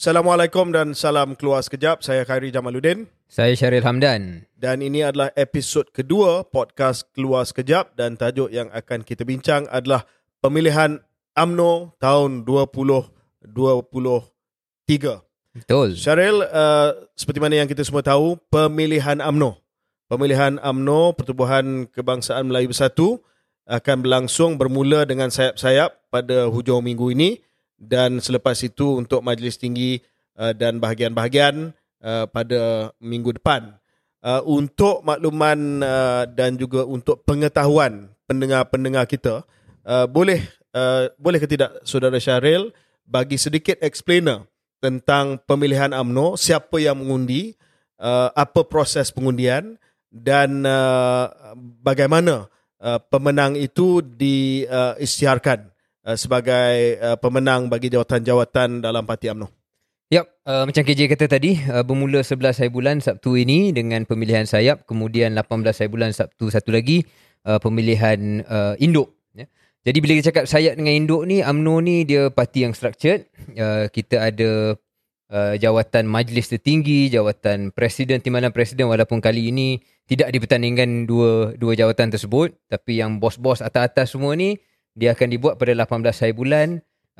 Assalamualaikum dan salam keluar sekejap. Saya Khairi Jamaluddin. Saya Syaril Hamdan. Dan ini adalah episod kedua podcast Keluar Sekejap dan tajuk yang akan kita bincang adalah pemilihan AMNO tahun 2023. Betul. Syaril, uh, seperti mana yang kita semua tahu, pemilihan AMNO. Pemilihan AMNO, Pertubuhan Kebangsaan Melayu Bersatu, akan berlangsung bermula dengan sayap-sayap pada hujung minggu ini dan selepas itu untuk majlis tinggi uh, dan bahagian-bahagian uh, pada minggu depan. Uh, untuk makluman uh, dan juga untuk pengetahuan pendengar-pendengar kita, uh, boleh uh, boleh ke tidak saudara Syahril bagi sedikit explainer tentang pemilihan AMNO, siapa yang mengundi, uh, apa proses pengundian dan uh, bagaimana uh, pemenang itu diisytiharkan. Uh, uh, sebagai uh, pemenang bagi jawatan-jawatan dalam parti UMNO. Yap, uh, macam KJ kata tadi, uh, bermula 11 hari bulan Sabtu ini dengan pemilihan sayap, kemudian 18 hari bulan Sabtu satu lagi uh, pemilihan uh, induk. Ya. Jadi bila kita cakap sayap dengan induk ni, UMNO ni dia parti yang structured. Uh, kita ada uh, jawatan majlis tertinggi, jawatan presiden, timbalan presiden walaupun kali ini tidak dipertandingkan dua dua jawatan tersebut. Tapi yang bos-bos atas-atas semua ni, dia akan dibuat pada 18 hari bulan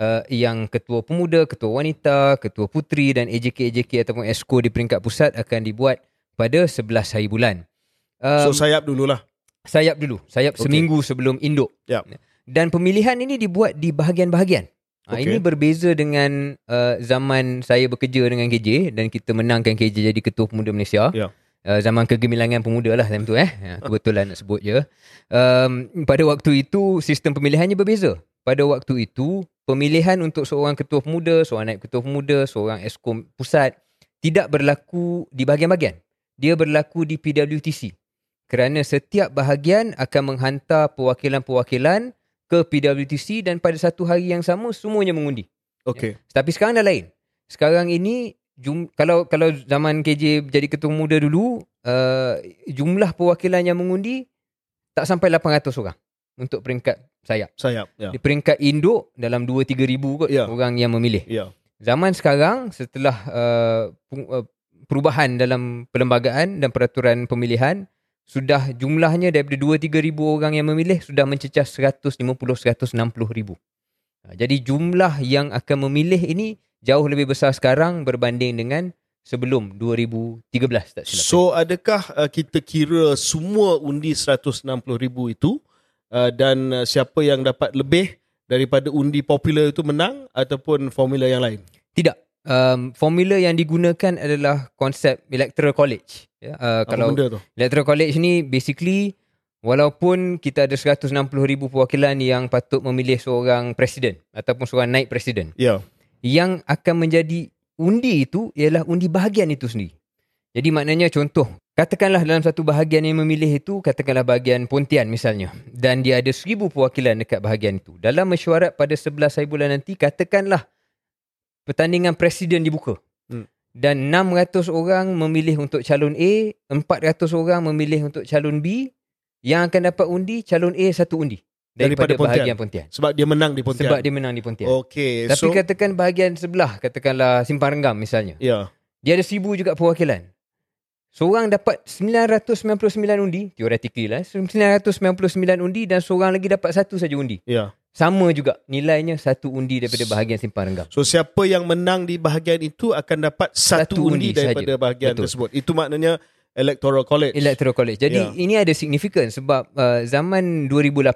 uh, yang ketua pemuda, ketua wanita, ketua putri dan AJK-AJK ataupun ESCO di peringkat pusat akan dibuat pada 11 hari bulan. Um, so sayap dululah. Sayap dulu. Sayap okay. seminggu sebelum induk. Yep. Dan pemilihan ini dibuat di bahagian-bahagian. Ha, okay. Ini berbeza dengan uh, zaman saya bekerja dengan KJ dan kita menangkan KJ jadi ketua pemuda Malaysia. Yeah uh, zaman kegemilangan pemuda lah time tu eh. Ya, kebetulan nak sebut je. Um, pada waktu itu sistem pemilihannya berbeza. Pada waktu itu pemilihan untuk seorang ketua pemuda, seorang naib ketua pemuda, seorang eskom pusat tidak berlaku di bahagian-bahagian. Dia berlaku di PWTC. Kerana setiap bahagian akan menghantar perwakilan-perwakilan ke PWTC dan pada satu hari yang sama semuanya mengundi. Okay. Ya. Tapi sekarang dah lain. Sekarang ini jum, kalau kalau zaman KJ jadi ketua muda dulu uh, jumlah perwakilan yang mengundi tak sampai 800 orang untuk peringkat sayap. Sayap, ya. Di peringkat induk dalam 2 3 ribu kot ya. orang yang memilih. Ya. Zaman sekarang setelah uh, perubahan dalam perlembagaan dan peraturan pemilihan sudah jumlahnya daripada 2 3 ribu orang yang memilih sudah mencecah 150 160 ribu. Jadi jumlah yang akan memilih ini jauh lebih besar sekarang berbanding dengan sebelum 2013 tak silap. So adakah uh, kita kira semua undi 160,000 itu uh, dan uh, siapa yang dapat lebih daripada undi popular itu menang ataupun formula yang lain? Tidak. Um, formula yang digunakan adalah konsep electoral college. Ya, uh, Apa kalau benda tu? electoral college ni basically walaupun kita ada 160,000 perwakilan yang patut memilih seorang presiden ataupun seorang naik presiden. Ya. Yeah yang akan menjadi undi itu ialah undi bahagian itu sendiri. Jadi maknanya contoh, katakanlah dalam satu bahagian yang memilih itu, katakanlah bahagian Pontian misalnya. Dan dia ada seribu perwakilan dekat bahagian itu. Dalam mesyuarat pada 11 hari bulan nanti, katakanlah pertandingan presiden dibuka. Hmm. Dan 600 orang memilih untuk calon A, 400 orang memilih untuk calon B. Yang akan dapat undi, calon A satu undi daripada, daripada bahagian Pontian. Sebab dia menang di Pontian. Sebab dia menang di Pontian. Okey. Tapi so, katakan bahagian sebelah, katakanlah Simpang Renggam misalnya. Ya. Yeah. Dia ada seribu juga perwakilan. Seorang dapat 999 undi, teoretically lah. 999 undi dan seorang lagi dapat satu saja undi. Ya. Yeah. Sama juga nilainya satu undi daripada bahagian Simpang Renggam. So siapa yang menang di bahagian itu akan dapat satu, satu undi, undi daripada sahaja. bahagian Betul. tersebut. Itu maknanya Electoral College. Electoral College. Jadi yeah. ini ada signifikan sebab uh, zaman 2018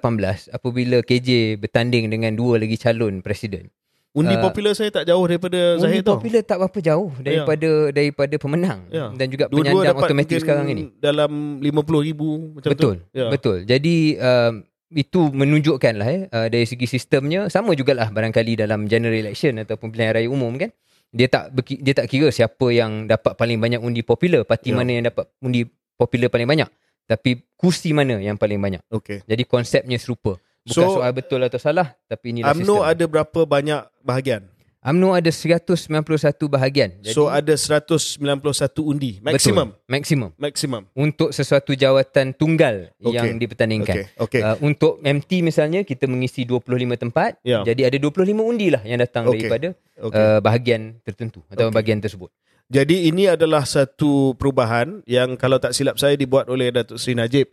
apabila KJ bertanding dengan dua lagi calon presiden. Undi uh, popular saya tak jauh daripada Zahid tau. Undi popular tak berapa jauh daripada yeah. daripada pemenang yeah. dan juga Dua-dua penyandang otomatik sekarang ini. Dalam 50 ribu macam betul, tu. Yeah. Betul. Jadi uh, itu menunjukkan lah eh, uh, dari segi sistemnya sama jugalah barangkali dalam general election ataupun pilihan raya umum kan dia tak dia tak kira siapa yang dapat paling banyak undi popular, parti yeah. mana yang dapat undi popular paling banyak, tapi kursi mana yang paling banyak. Okay. Jadi konsepnya serupa. Bukan so, soal betul atau salah, tapi ini UMNO ada berapa banyak bahagian? UMNO ada 191 bahagian. Jadi, so ada 191 undi maksimum. Betul, maksimum. Maksimum. Untuk sesuatu jawatan tunggal Okey. yang dipertandingkan. Okey. Okey. Uh, untuk MT misalnya kita mengisi 25 tempat. Ya. Jadi ada 25 undi lah yang datang Okey. daripada Okey. uh, bahagian tertentu atau Okey. bahagian tersebut. Jadi ini adalah satu perubahan yang kalau tak silap saya dibuat oleh Datuk Seri Najib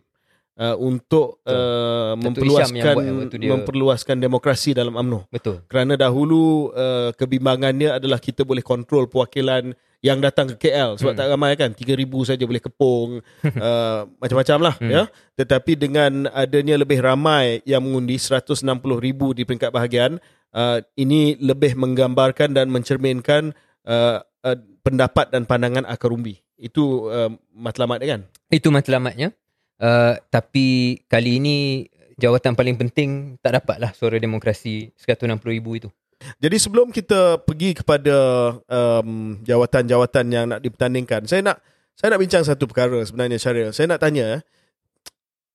uh, untuk uh, memperluaskan buat dia- memperluaskan demokrasi dalam UMNO. Betul. Kerana dahulu uh, kebimbangannya adalah kita boleh kontrol perwakilan yang datang ke KL sebab Hmm. tak ramai kan 3000 saja boleh kepung uh, macam-macam lah Hmm. ya tetapi dengan adanya lebih ramai yang mengundi 160,000 di peringkat bahagian uh, ini lebih menggambarkan dan mencerminkan uh, uh, pendapat dan pandangan akar umbi itu uh, matlamat dia kan Itu matlamatnya. Uh, tapi kali ini jawatan paling penting tak dapatlah suara demokrasi 160,000 itu. Jadi sebelum kita pergi kepada um, jawatan-jawatan yang nak dipertandingkan, saya nak saya nak bincang satu perkara sebenarnya Syaril. Saya nak tanya,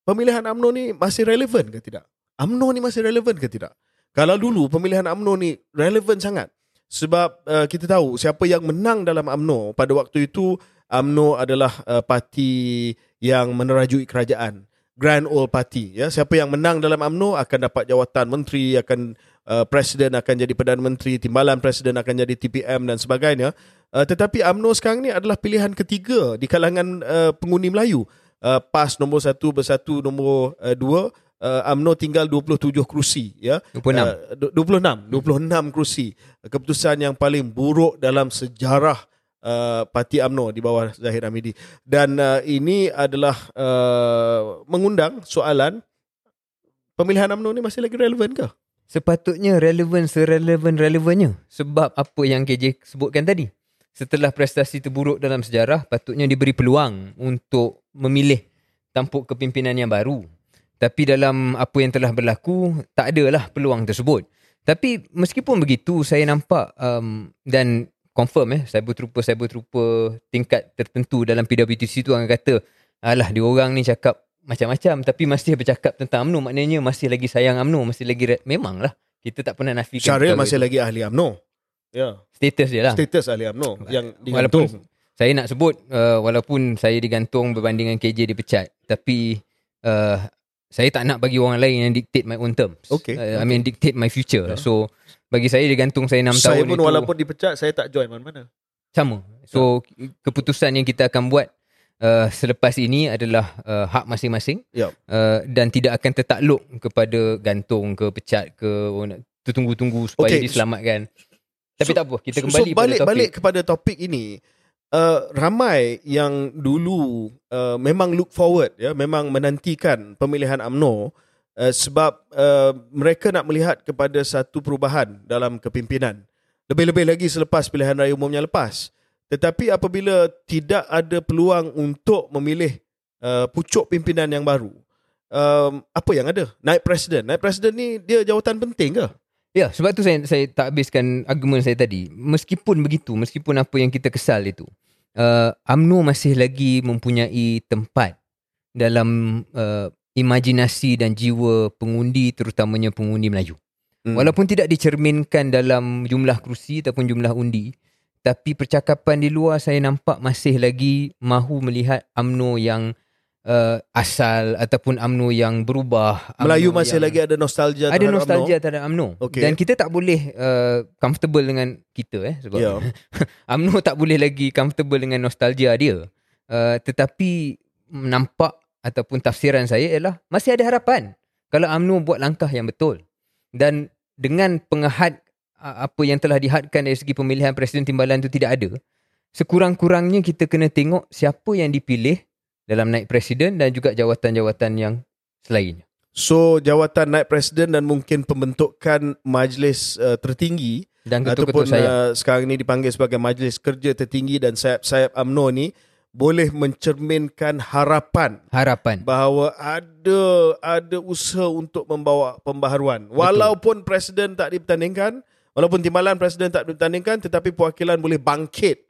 pemilihan AMNO ni masih relevan ke tidak? AMNO ni masih relevan ke tidak? Kalau dulu pemilihan AMNO ni relevan sangat. Sebab uh, kita tahu siapa yang menang dalam AMNO pada waktu itu AMNO adalah uh, parti yang menerajui kerajaan. Grand Old Party ya. Siapa yang menang dalam AMNO akan dapat jawatan menteri akan uh, presiden akan jadi perdana menteri timbalan presiden akan jadi TPM dan sebagainya. Uh, tetapi AMNO sekarang ni adalah pilihan ketiga di kalangan uh, pengundi Melayu. Uh, PAS nombor satu bersatu nombor uh, dua uh, AMNO tinggal 27 kerusi ya. 26. Uh, du- 26 26 kerusi. Keputusan yang paling buruk dalam sejarah uh, parti AMNO di bawah Zahid Hamidi dan uh, ini adalah uh, mengundang soalan pemilihan AMNO ni masih lagi relevan ke? Sepatutnya relevan serelevan-relevannya sebab apa yang KJ sebutkan tadi. Setelah prestasi terburuk dalam sejarah, patutnya diberi peluang untuk memilih tampuk kepimpinan yang baru. Tapi dalam apa yang telah berlaku, tak adalah peluang tersebut. Tapi meskipun begitu, saya nampak um, dan confirm eh, cyber trooper cyber trooper tingkat tertentu dalam PWTC tu akan kata, alah dia orang ni cakap macam-macam tapi masih bercakap tentang UMNO maknanya masih lagi sayang UMNO masih lagi memanglah kita tak pernah nafikan Syaril masih itu. lagi ahli AMNO. Ya, status dia lah status ahli AMNO yang walaupun digantung. saya nak sebut uh, walaupun saya digantung berbanding dengan KJ dipecat tapi uh, saya tak nak bagi orang lain yang dictate my own terms Okay, uh, I mean dictate my future so bagi saya digantung saya 6 Saya tahun pun itu walaupun dipecat saya tak join mana-mana. sama so keputusan yang kita akan buat uh, selepas ini adalah uh, hak masing-masing Ya. uh, dan tidak akan tertakluk kepada gantung ke pecat ke orang nak tertunggu-tunggu supaya Okay, okay. diselamatkan. Tapi so- tak apa, kita kembali so, balik pada topik. balik kepada topik ini. Uh, ramai yang dulu uh, memang look forward ya memang menantikan pemilihan AMNO uh, sebab uh, mereka nak melihat kepada satu perubahan dalam kepimpinan. Lebih-lebih lagi selepas pilihan raya umumnya lepas. Tetapi apabila tidak ada peluang untuk memilih uh, pucuk pimpinan yang baru um, apa yang ada? Naik presiden. Naik presiden ni dia jawatan penting ke Ya, sebab tu saya saya tak habiskan argumen saya tadi. Meskipun begitu, meskipun apa yang kita kesal itu, uh, UMNO masih lagi mempunyai tempat dalam uh, imajinasi dan jiwa pengundi terutamanya pengundi Melayu. Hmm. Walaupun tidak dicerminkan dalam jumlah kerusi ataupun jumlah undi, tapi percakapan di luar saya nampak masih lagi mahu melihat UMNO yang uh, asal ataupun UMNO yang berubah. Melayu masih yang, lagi ada nostalgia ada terhadap nostalgia UMNO. terhadap UMNO. Okey. Dan kita tak boleh uh, comfortable dengan kita eh sebab Ya. UMNO tak boleh lagi comfortable dengan nostalgia dia. Uh, tetapi nampak ataupun tafsiran saya ialah masih ada harapan kalau UMNO buat langkah yang betul. Dan dengan pengahad uh, apa yang telah dihadkan dari segi pemilihan presiden timbalan itu tidak ada, sekurang-kurangnya kita kena tengok siapa yang dipilih dalam naik presiden dan juga jawatan-jawatan yang selainnya. So jawatan naib presiden dan mungkin pembentukan majlis uh, tertinggi Dan ataupun ketua-ketua saya. uh, sekarang ini dipanggil sebagai majlis kerja tertinggi dan sayap-sayap AMNO ni boleh mencerminkan harapan Harapan. bahawa ada ada usaha untuk membawa pembaharuan. Walaupun presiden tak dipertandingkan, walaupun timbalan presiden tak dipertandingkan tetapi perwakilan boleh bangkit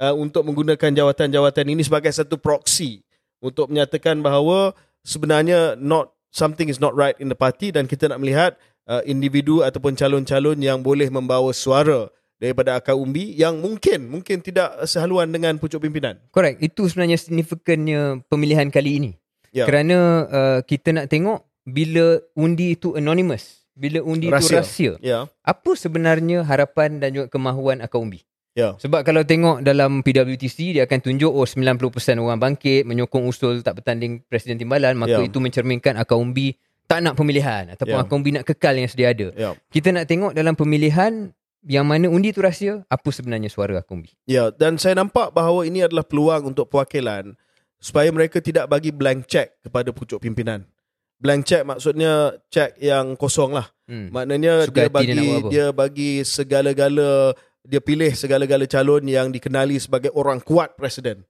uh, untuk menggunakan jawatan-jawatan ini sebagai satu proksi untuk menyatakan bahawa sebenarnya not something is not right in the party dan kita nak melihat uh, individu ataupun calon-calon yang boleh membawa suara daripada akar umbi yang mungkin mungkin tidak sehaluan dengan pucuk pimpinan. Correct. Itu sebenarnya signifikannya pemilihan kali ini. Ya. Kerana uh, kita nak tengok bila undi itu anonymous, bila undi itu Rahsia. rahsia, Ya. apa sebenarnya harapan dan juga kemahuan akar umbi? Ya. Sebab kalau tengok dalam PWTC dia akan tunjuk oh 90% orang bangkit menyokong usul tak bertanding Presiden Timbalan maka Ya. itu mencerminkan akar umbi tak nak pemilihan ataupun Ya. akar umbi nak kekal yang sedia ada. Ya. Kita nak tengok dalam pemilihan yang mana undi itu rahsia apa sebenarnya suara akar umbi. Ya, dan saya nampak bahawa ini adalah peluang untuk perwakilan supaya mereka tidak bagi blank check kepada pucuk pimpinan. Blank check maksudnya check yang kosong lah. Hmm. Maknanya Suka dia dia bagi apa. dia bagi segala-gala dia pilih segala-gala calon yang dikenali sebagai orang kuat presiden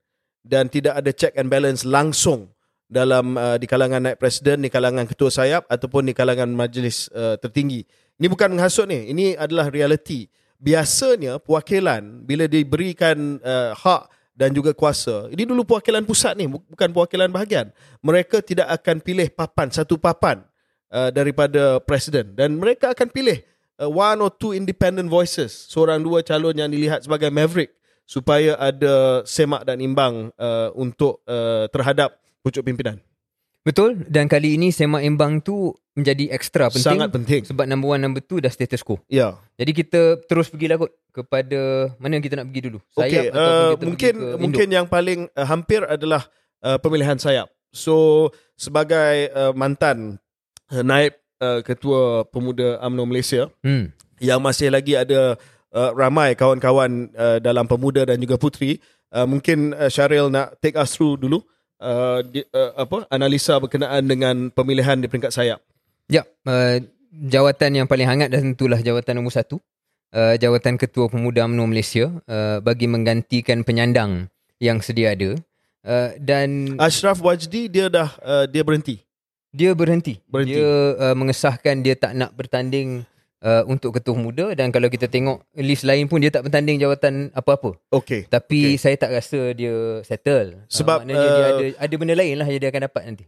dan tidak ada check and balance langsung dalam uh, di kalangan naib presiden, di kalangan ketua sayap ataupun di kalangan majlis uh, tertinggi. Ini bukan menghasut ni, ini adalah realiti. Biasanya perwakilan bila diberikan uh, hak dan juga kuasa. Ini dulu perwakilan pusat ni, bu- bukan perwakilan bahagian. Mereka tidak akan pilih papan, satu papan uh, daripada presiden dan mereka akan pilih uh, one or two independent voices, seorang dua calon yang dilihat sebagai maverick supaya ada semak dan imbang uh, untuk uh, terhadap pucuk pimpinan. Betul dan kali ini semak imbang tu menjadi ekstra penting Sangat penting. sebab number one number two dah status quo. Ya. Jadi kita terus pergilah kot kepada mana kita nak pergi dulu. Okey, ataupun uh, kita mungkin pergi ke mungkin yang paling uh, hampir adalah uh, pemilihan sayap. So sebagai uh, mantan uh, naib uh, ketua pemuda UMNO Malaysia. Hmm. yang masih lagi ada uh, ramai kawan-kawan uh, dalam pemuda dan juga puteri, uh, mungkin uh, Syaril nak take us through dulu uh, di, uh, apa analisa berkenaan dengan pemilihan di peringkat sayap. Ya, uh, jawatan yang paling hangat dan tentulah jawatan nombor satu. Uh, jawatan Ketua Pemuda UMNO Malaysia uh, bagi menggantikan penyandang yang sedia ada. Uh, dan Ashraf Wajdi dia dah uh, dia berhenti. Dia berhenti. Berhenti. Dia uh, mengesahkan dia tak nak bertanding uh, untuk Ketua Pemuda dan kalau kita tengok list lain pun dia tak bertanding jawatan apa-apa. Okey. Tapi Okey. saya tak rasa dia settle. Sebab, uh, maknanya dia uh, ada ada benda lain lah yang dia akan dapat nanti.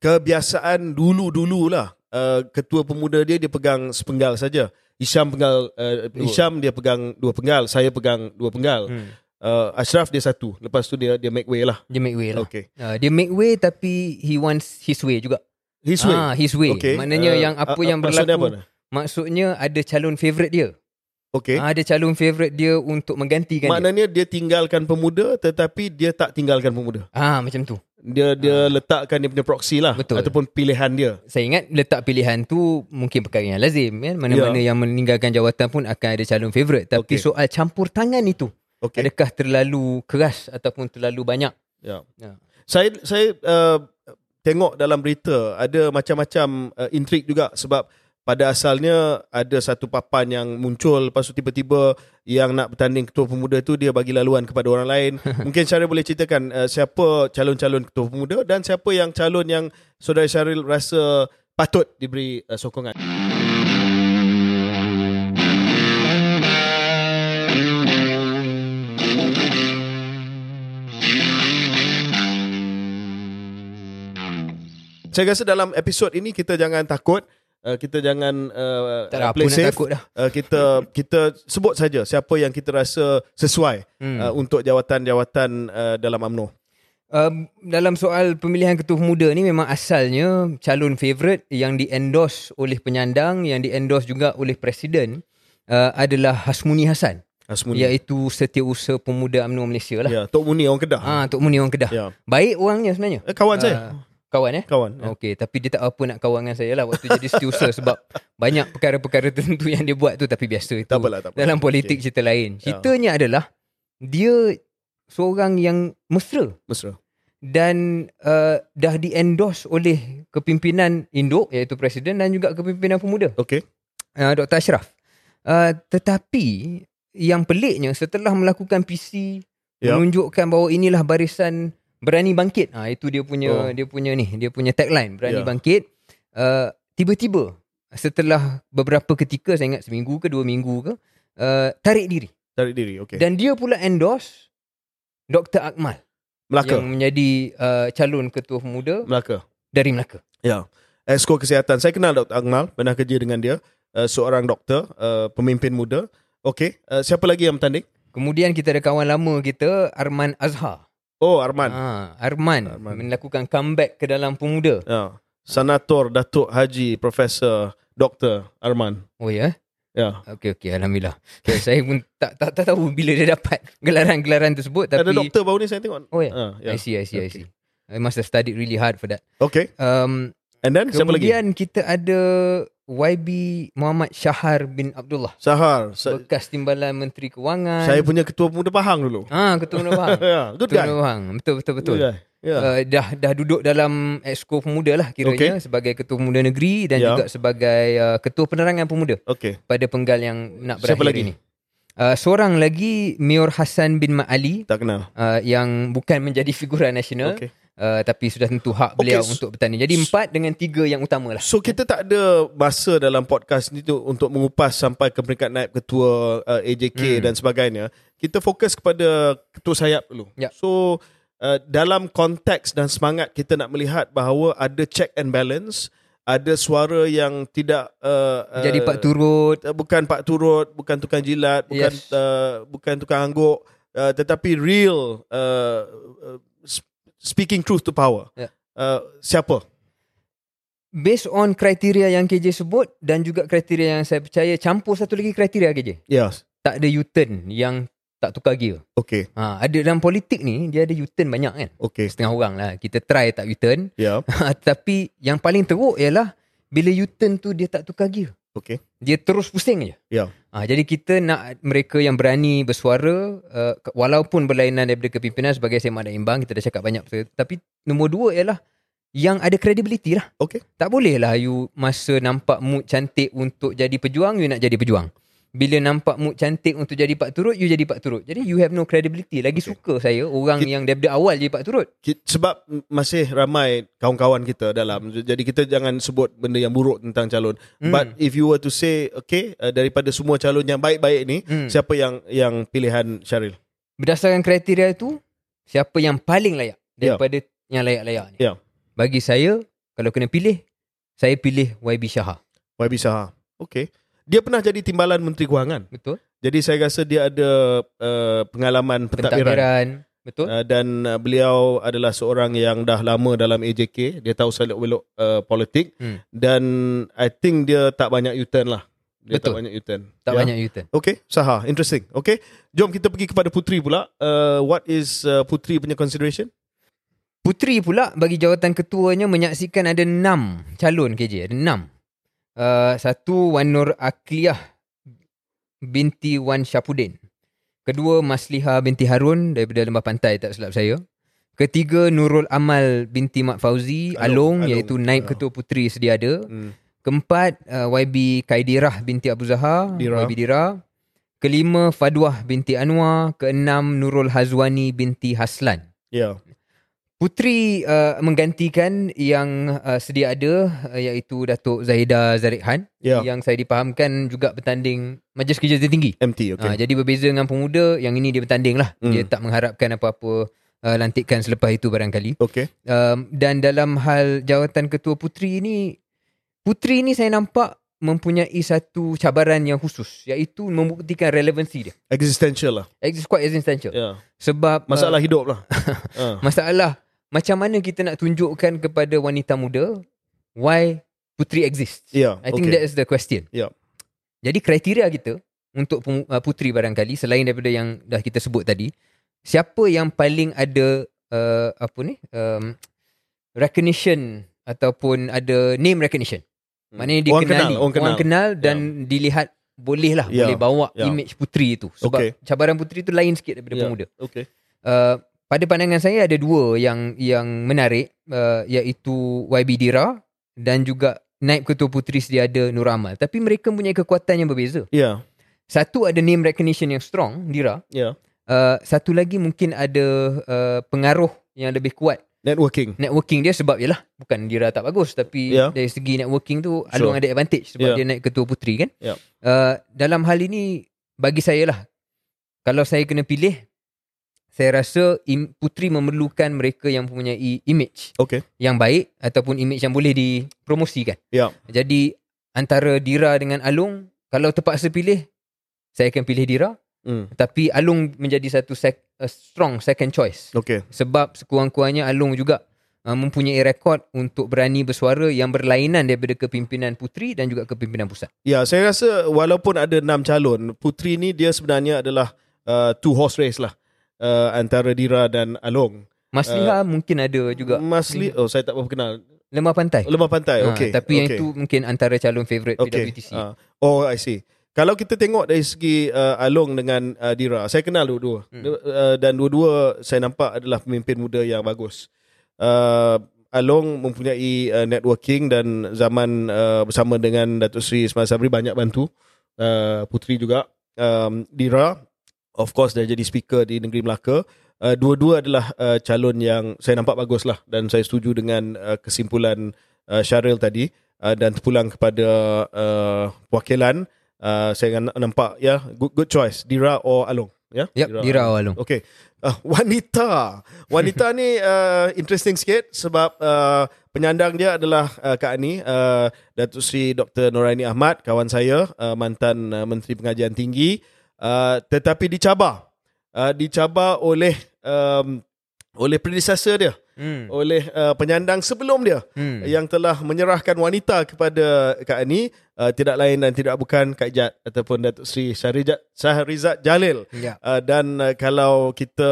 kebiasaan dulu-dulu lah uh, ketua pemuda dia dia pegang sepenggal saja. Hisham penggal uh, Dua. Hisham dia pegang dua penggal, saya pegang dua penggal. Hmm. Uh, Ashraf dia satu. Lepas tu dia dia make way lah. Dia make way lah. Okey. Uh, dia make way tapi he wants his way juga. His way. Ah, his way. Okey. Maknanya Uh, yang apa uh, yang berlaku apa? maksudnya ada calon favourite dia. Okey. Ah, ada calon favourite dia untuk menggantikan dia. Maknanya dia tinggalkan pemuda tetapi dia tak tinggalkan pemuda. Ah, macam tu. Dia dia letakkan dia punya proxy lah Betul. ataupun pilihan dia. Saya ingat letak pilihan tu mungkin perkara yang lazim kan. Mana-mana Ya. yang meninggalkan jawatan pun akan ada calon favourite. Tapi Okey. soal campur tangan itu Okey. adakah terlalu keras ataupun terlalu banyak? Ya. Ya. Saya saya uh, tengok dalam berita ada macam-macam uh, intrik juga sebab pada asalnya ada satu papan yang muncul lepas tu tiba-tiba yang nak bertanding ketua pemuda tu dia bagi laluan kepada orang lain. Mungkin Syaril boleh ceritakan uh, siapa calon-calon ketua pemuda dan siapa yang calon yang saudara Syaril rasa patut diberi uh, sokongan. Saya rasa dalam episod ini kita jangan takut, uh, kita jangan uh, Tak apa play safe. takut dah. Uh, kita kita sebut saja siapa yang kita rasa sesuai Hmm. uh, untuk jawatan-jawatan uh, dalam UMNO. Um, dalam soal pemilihan ketua pemuda ni memang asalnya calon favourite yang di-endorse oleh penyandang, yang di-endorse juga oleh presiden uh, adalah Hasmuni Hasan. Asmuni. Iaitu setiausaha pemuda UMNO Malaysia lah. Ya, Tok Muni orang Kedah. Ah, Tok Muni orang Kedah. Ya. Baik orangnya sebenarnya. Eh, kawan saya. Kawan eh? Kawan. Ya. Okey, tapi dia tak apa nak kawan dengan saya lah waktu jadi setiausaha sebab banyak perkara-perkara tertentu yang dia buat tu tapi biasa itu. Tak apalah, tak. Dalam politik Okey. cerita lain. Ya. Ceritanya adalah dia seorang yang mesra Mesra. dan uh, dah di-endorse oleh kepimpinan induk iaitu presiden dan juga kepimpinan pemuda Okey. uh, Dr. Ashraf. Uh, tetapi yang peliknya setelah melakukan PC Ya. menunjukkan bahawa inilah barisan berani bangkit. Ah itu dia punya Oh. dia punya ni, dia punya tagline berani Ya. bangkit. Uh, tiba-tiba setelah beberapa ketika saya ingat seminggu ke dua minggu ke uh, tarik diri. Tarik diri. Okey. Dan dia pula endorse Dr. Akmal Melaka. yang menjadi uh, calon ketua pemuda Melaka. dari Melaka. Ya. Esko kesihatan. Saya kenal Dr. Akmal, pernah kerja dengan dia. Uh, seorang doktor, uh, pemimpin muda. Okey. Uh, siapa lagi yang bertanding? Kemudian kita ada kawan lama kita Arman Azhar. Oh, Arman. Ha, Arman, Arman. melakukan comeback ke dalam pemuda. Ya. Senator Datuk Haji Profesor Dr. Arman. Oh ya. Ya. Okey okey alhamdulillah. Okay, saya pun tak, tak tak tahu bila dia dapat gelaran-gelaran tersebut tapi Ada doktor baru ni saya tengok. Oh ya. Ah, I see I see I Okay. see. I must have studied really hard for that. Okay. Um And then siapa lagi? kemudian kita ada YB Muhammad Syahar bin Abdullah. Sahar. Sa- Bekas Timbalan Menteri Kewangan. saya punya ketua pemuda Pahang dulu. Ah, ketua Pemuda Pahang. ya, good ketua guy. Pemuda Pahang. Betul betul betul. Guy. Ya. Uh, dah dah duduk dalam exco pemuda lah kiranya sebagai ketua pemuda negeri dan Ya. juga sebagai uh, ketua penerangan pemuda Okay. pada penggal yang nak Siapa berakhir lagi? ini. Uh, seorang lagi Mayor Hassan bin Ma'ali Tak kenal. uh, yang bukan menjadi figuran nasional Okay. Uh, tapi sudah tentu hak beliau Okay, untuk bertanding. Jadi empat dengan tiga yang utama lah. So kita tak ada masa dalam podcast ni tu untuk mengupas sampai ke peringkat naib ketua uh, AJK Hmm. dan sebagainya. Kita fokus kepada ketua sayap dulu. Ya. So uh, dalam konteks dan semangat kita nak melihat bahawa ada check and balance, ada suara yang tidak uh, Jadi uh, pak turut. uh, bukan pak turut, bukan tukang jilat, bukan Yes. uh, bukan tukang angguk, uh, tetapi real uh, uh, speaking truth to power. Ya. Uh, siapa? Based on kriteria yang KJ sebut dan juga kriteria yang saya percaya campur satu lagi kriteria KJ. Yes. Tak ada U-turn yang tak tukar gear. Okay. Ha, ada dalam politik ni dia ada U-turn banyak kan. Okay. Setengah orang lah. Kita try tak U-turn. Ya. Tapi yang paling teruk ialah bila U-turn tu dia tak tukar gear. Okay. Dia terus pusing je. Ya. Ha, jadi kita nak mereka yang berani bersuara uh, walaupun berlainan daripada kepimpinan sebagai sembang dan imbang kita dah cakap banyak tapi nombor dua ialah yang ada credibility lah. Okay. Tak boleh lah you masa nampak mood cantik untuk jadi pejuang you nak jadi pejuang. Bila nampak mood cantik untuk jadi pak turut you jadi pak turut. Jadi you have no credibility. Lagi okay. suka saya orang Ki- yang daripada awal jadi pak turut. Ki- Sebab masih ramai kawan-kawan kita dalam. Jadi kita jangan sebut benda yang buruk tentang calon. Hmm. But if you were to say, okay, uh, daripada semua calon yang baik-baik ni, Hmm. siapa yang yang pilihan Syaril? Berdasarkan kriteria itu siapa yang paling layak Ya. daripada yang layak-layak ni. Ya. Bagi saya kalau kena pilih saya pilih YB Shahar. YB Shah. Okay. Dia pernah jadi timbalan Menteri Kewangan. Betul? Jadi saya rasa dia ada uh, pengalaman pentadbiran. Pentadbiran. Betul? Uh, dan uh, beliau adalah seorang yang dah lama dalam AJK. Dia tahu selok-belok uh, politik. Hmm. Dan I think dia tak banyak U-turn lah. Dia Betul. tak banyak U-turn. tak Ya. banyak U-turn. Okay, Saha, interesting. Okay, jom kita pergi kepada Putri pula. Uh, what is uh, Putri punya consideration? Putri pula bagi jawatan ketuanya menyaksikan ada enam calon KJ. Ada enam. Uh, satu Wan Nur Akliyah binti Wan Syapudin. Kedua Masliha binti Harun daripada Lembah Pantai tak silap saya. Ketiga Nurul Amal binti Mak Fauzi Along, Along, Along. iaitu naib Ah. ketua puteri sedia ada. Hmm. Keempat uh, YB Kaidirah binti Abu Zahar, Dira. YB Dira. Kelima Fadwah binti Anwar, keenam Nurul Hazwani binti Haslan. Yeah. Puteri uh, menggantikan yang uh, sedia ada uh, iaitu Datuk Zahida Zarid Khan Yeah. yang saya dipahamkan juga bertanding Majlis Kerja Tertinggi. MT, Okay. Uh, okay. jadi berbeza dengan pemuda, yang ini dia bertanding lah. Hmm. Dia tak mengharapkan apa-apa uh, lantikan selepas itu barangkali. Okay. Um, dan dalam hal jawatan ketua puteri ini, puteri ini saya nampak mempunyai satu cabaran yang khusus iaitu membuktikan relevansi dia. Existential lah. Quite existential. Yeah. Sebab Masalah uh, hidup lah. uh. masalah macam mana kita nak tunjukkan kepada wanita muda why puteri exists. Yeah. I think okay. that is the question. Yeah. Jadi kriteria kita untuk uh, puteri barangkali selain daripada yang dah kita sebut tadi, siapa yang paling ada uh, apa ni? Um, recognition ataupun ada name recognition. Maknanya Hmm. Orang dikenali, kenal, orang kenal. kenal dan dilihat boleh lah Ya, boleh bawa ya. image puteri itu. Sebab Okay. cabaran puteri itu lain sikit daripada Ya. pemuda. Okay. Uh, pada pandangan saya ada dua yang yang menarik uh, iaitu YB Dira dan juga naib ketua puteri sedia ada Nur Amal. Tapi mereka mempunyai kekuatan yang berbeza. Yeah. Satu ada name recognition yang strong Dira. Yeah. Uh, satu lagi mungkin ada uh, pengaruh yang lebih kuat Networking. networking dia sebab yalah bukan Dira tak bagus tapi Ya. dari segi networking tu Alung ada advantage sebab Ya. dia naik ketua puteri kan. Ya. Uh, dalam hal ini bagi saya lah kalau saya kena pilih saya rasa im, puteri memerlukan mereka yang mempunyai image Okay. yang baik ataupun image yang boleh dipromosikan. Ya. Jadi antara Dira dengan Alung kalau terpaksa pilih saya akan pilih Dira. Hmm. Tapi Alung menjadi satu sec, a strong second choice. Okay. Sebab sekurang-kurangnya Alung juga uh, mempunyai rekod untuk berani bersuara yang berlainan daripada kepimpinan puteri dan juga kepimpinan pusat. Ya, saya rasa walaupun ada enam calon, Putri ni dia sebenarnya adalah uh, two horse race lah uh, antara Dira dan Along. Masliha uh, mungkin ada juga. Masli, oh saya tak berapa kenal. Lemah pantai. Lemah pantai, Ha, okay. Tapi yang itu mungkin antara calon favourite okay. PWTC. Uh, oh, I see. Kalau kita tengok dari segi uh, Along dengan uh, Dira, saya kenal dua-dua. Hmm. Hmm. Uh, dan dua-dua saya nampak adalah pemimpin muda yang bagus. Uh, Along mempunyai uh, networking dan zaman uh, bersama dengan Datuk Seri Ismail Sabri banyak bantu. Uh, Putri juga. Um, Dira, of course dah jadi speaker di Negeri Melaka. Uh, dua-dua adalah uh, calon yang saya nampak bagus lah. Dan saya setuju dengan uh, kesimpulan uh, Syaril tadi. Uh, dan terpulang kepada uh, wakilan. Uh, saya nampak ya yeah, good good choice Dira or Along ya yeah? Yep, Dira Alung. Okay. Uh, wanita. Wanita ni uh, interesting sikit sebab uh, penyandang dia adalah uh, Kak Ani, uh, Datuk Seri Dr. Noraini Ahmad, kawan saya, uh, mantan uh, Menteri Pengajian Tinggi. Uh, tetapi dicabar. Uh, dicabar oleh um, oleh predecessor dia, Hmm. oleh uh, penyandang sebelum dia Hmm. yang telah menyerahkan wanita kepada Kak Ani, uh, tidak lain dan tidak bukan Kak Ijat ataupun Datuk Seri Syahrizat, Syahrizat Jalil. Ya. Uh, dan uh, kalau kita